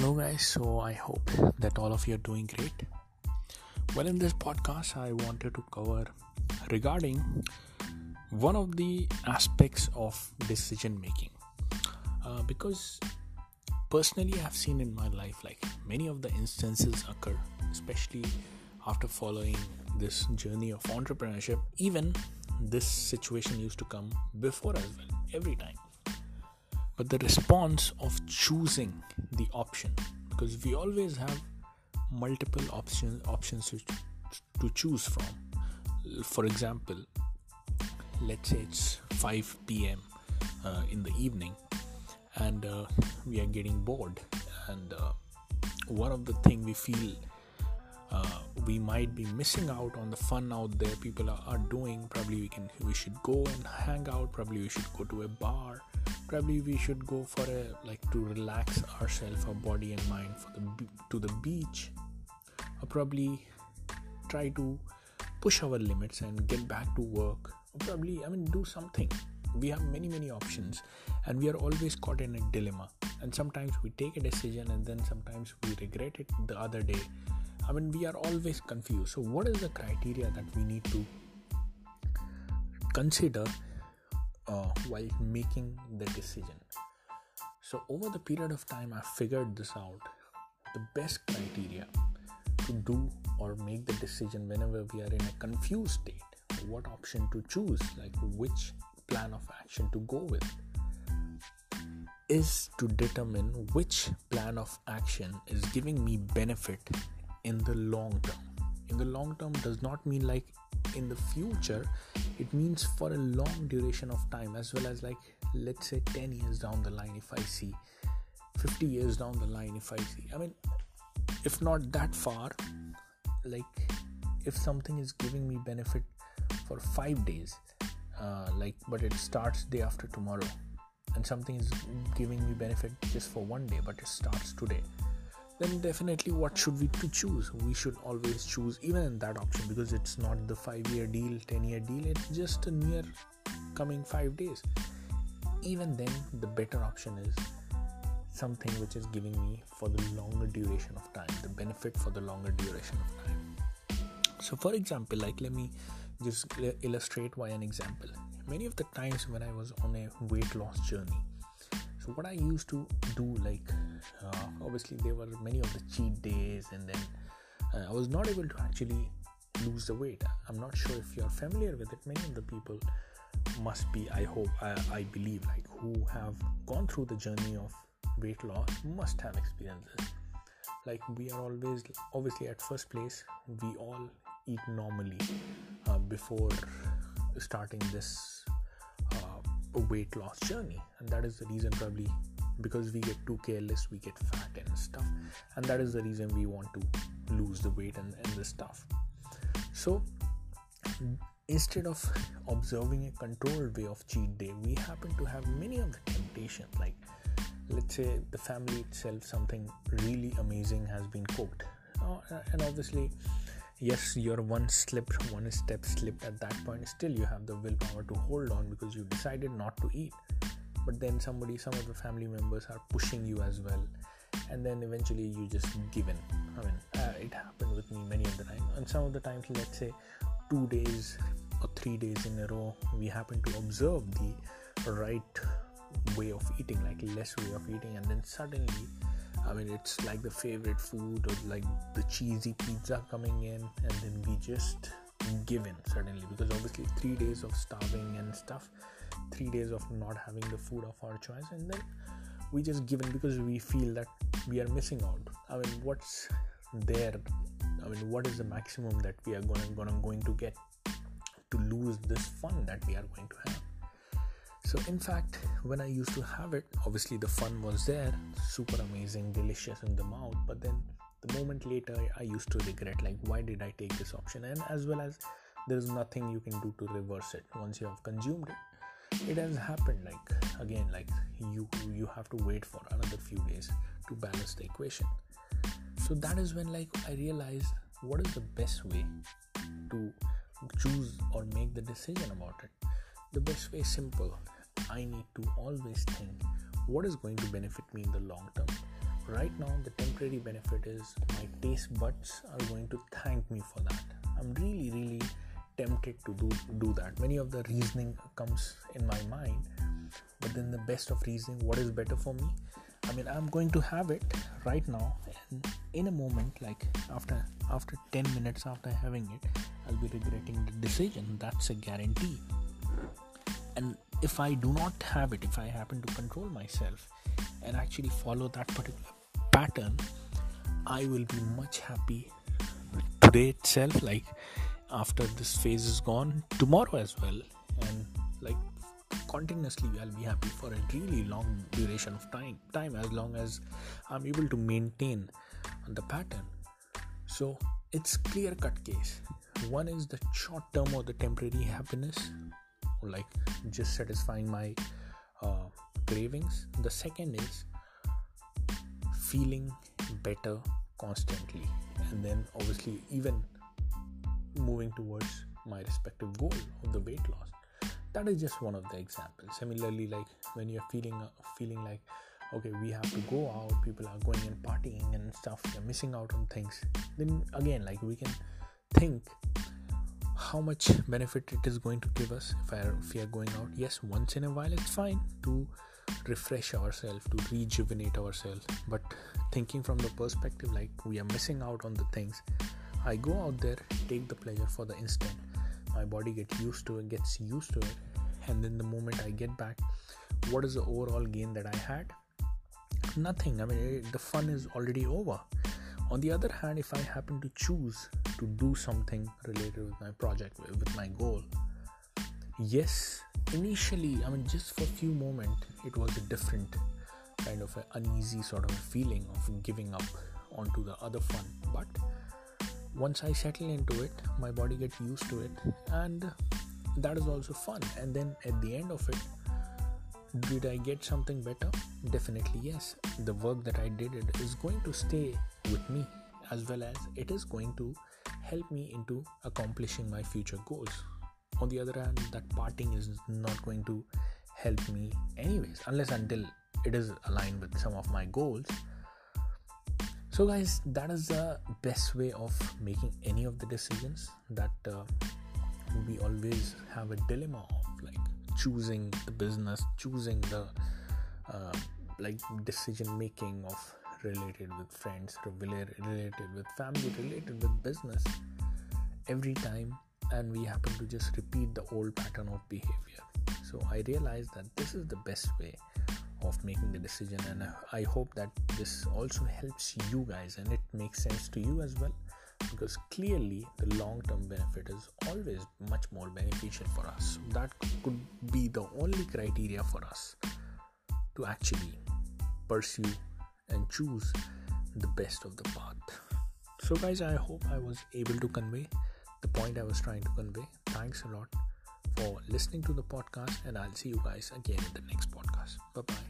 Hello, guys. So, I hope that all of you are doing great. Well, in this podcast, I wanted to cover regarding one of the aspects of decision making. Uh, because personally, I've seen in my life like many of the instances occur, especially after following this journey of entrepreneurship. Even this situation used to come before as well, every time but the response of choosing the option because we always have multiple options options to, to choose from. For example let's say it's 5 p.m uh, in the evening and uh, we are getting bored and uh, one of the thing we feel uh, we might be missing out on the fun out there people are, are doing probably we can we should go and hang out probably we should go to a bar probably we should go for a like to relax ourselves our body and mind for the to the beach. Or probably try to push our limits and get back to work. Or probably i mean do something. We have many many options and we are always caught in a dilemma. And sometimes we take a decision and then sometimes we regret it the other day. I mean we are always confused. So what is the criteria that we need to consider uh, while making the decision. So, over the period of time, I figured this out. The best criteria to do or make the decision whenever we are in a confused state, what option to choose, like which plan of action to go with, is to determine which plan of action is giving me benefit in the long term. In the long term does not mean like in the future it means for a long duration of time as well as like let's say 10 years down the line if i see 50 years down the line if i see i mean if not that far like if something is giving me benefit for 5 days uh, like but it starts day after tomorrow and something is giving me benefit just for one day but it starts today then definitely what should we choose? We should always choose even that option because it's not the 5 year deal 10 year deal. It's just a near coming 5 days. Even then the better option is something which is giving me for the longer duration of time the benefit for the longer duration of time. So for example like let me just illustrate why an example. Many of the times when i was on a weight loss journey so what i used to do like uh, obviously there were many of the cheat days and then uh, i was not able to actually lose the weight. I'm not sure if you're familiar with it. Many of the people must be i hope I, I believe like who have gone through the journey of weight loss must have experienced this. Like we are always obviously at first place we all eat normally uh, before starting this uh, weight loss journey. And that is the reason probably because we get too careless we get fat and stuff. And that is the reason we want to lose the weight and, and the stuff. So instead of observing a controlled way of cheat day we happen to have many of the temptations. Like let's say the family itself something really amazing has been cooked. Uh, and obviously yes your one slipped one step slipped at that point still you have the willpower to hold on because you decided not to eat. But then somebody some of the family members are pushing you as well. And then eventually you just give in. I mean uh, it happened with me many of the time. And some of the times let's say two days or three days in a row we happen to observe the right way of eating like less way of eating. And then suddenly i mean it's like the favorite food or like the cheesy pizza coming in and then we just give in suddenly because obviously three days of starving and stuff three days of not having the food of our choice and then we just give in because we feel that we are missing out. I mean what's there? I mean what is the maximum that we are going, going, going to get to lose this fun that we are going to have so in fact when i used to have it obviously the fun was there super amazing delicious in the mouth but then the moment later i used to regret like why did i take this option? And as well as there's nothing you can do to reverse it. Once you have consumed it it has happened like again like you you have to wait for another few days to balance the equation. So that is when like i realized what is the best way to choose or make the decision about it. The best way is simple i need to always think what is going to benefit me in the long term. Right now the temporary benefit is my taste buds are going to thank me for that. I'm really really tempted to do do that. Many of the reasoning comes in my mind but then the best of reasoning what is better for me? I mean i'm going to have it right now and in a moment like after after 10 minutes after having it i'll be regretting the decision. That's a guarantee. And if i do not have it if i happen to control myself and actually follow that particular pattern i will be much happy today itself like after this phase is gone tomorrow as well. And like continuously i'll be happy for a really long duration of time time as long as i'm able to maintain the pattern. So it's clear cut case. One is the short term or the temporary happiness like just satisfying my uh, cravings. The second is feeling better constantly and then obviously even moving towards my respective goal of the weight loss. That is just one of the examples. Similarly like when you're feeling uh, feeling like okay we have to go out people are going and partying and stuff you're missing out on things then again like we can think how much benefit it is going to give us if, I, if we are going out yes once in a while it's fine to refresh ourselves to rejuvenate ourselves but thinking from the perspective like we are missing out on the things I go out there, take the pleasure for the instant. My body gets used to it, gets used to it, and then the moment I get back, what is the overall gain that I had? Nothing. I mean, the fun is already over. On the other hand, if I happen to choose to do something related with my project, with my goal, yes, initially, I mean, just for a few moments, it was a different kind of an uneasy sort of feeling of giving up onto the other fun. But once I settle into it, my body gets used to it, and that is also fun. And then at the end of it, did I get something better? Definitely yes. The work that I did it is going to stay with me as well as it is going to help me into accomplishing my future goals. On the other hand, that parting is not going to help me anyways, unless until it is aligned with some of my goals so guys that is the best way of making any of the decisions that uh, we always have a dilemma of like choosing the business choosing the uh, like decision making of related with friends related with family related with business every time and we happen to just repeat the old pattern of behavior. So i realized that this is the best way of making the decision and i hope that this also helps you guys and it makes sense to you as well because clearly the long term benefit is always much more beneficial for us. That could be the only criteria for us to actually pursue and choose the best of the path. So guys i hope i was able to convey the point i was trying to convey. Thanks a lot for listening to the podcast and i'll see you guys again in the next podcast. Bye bye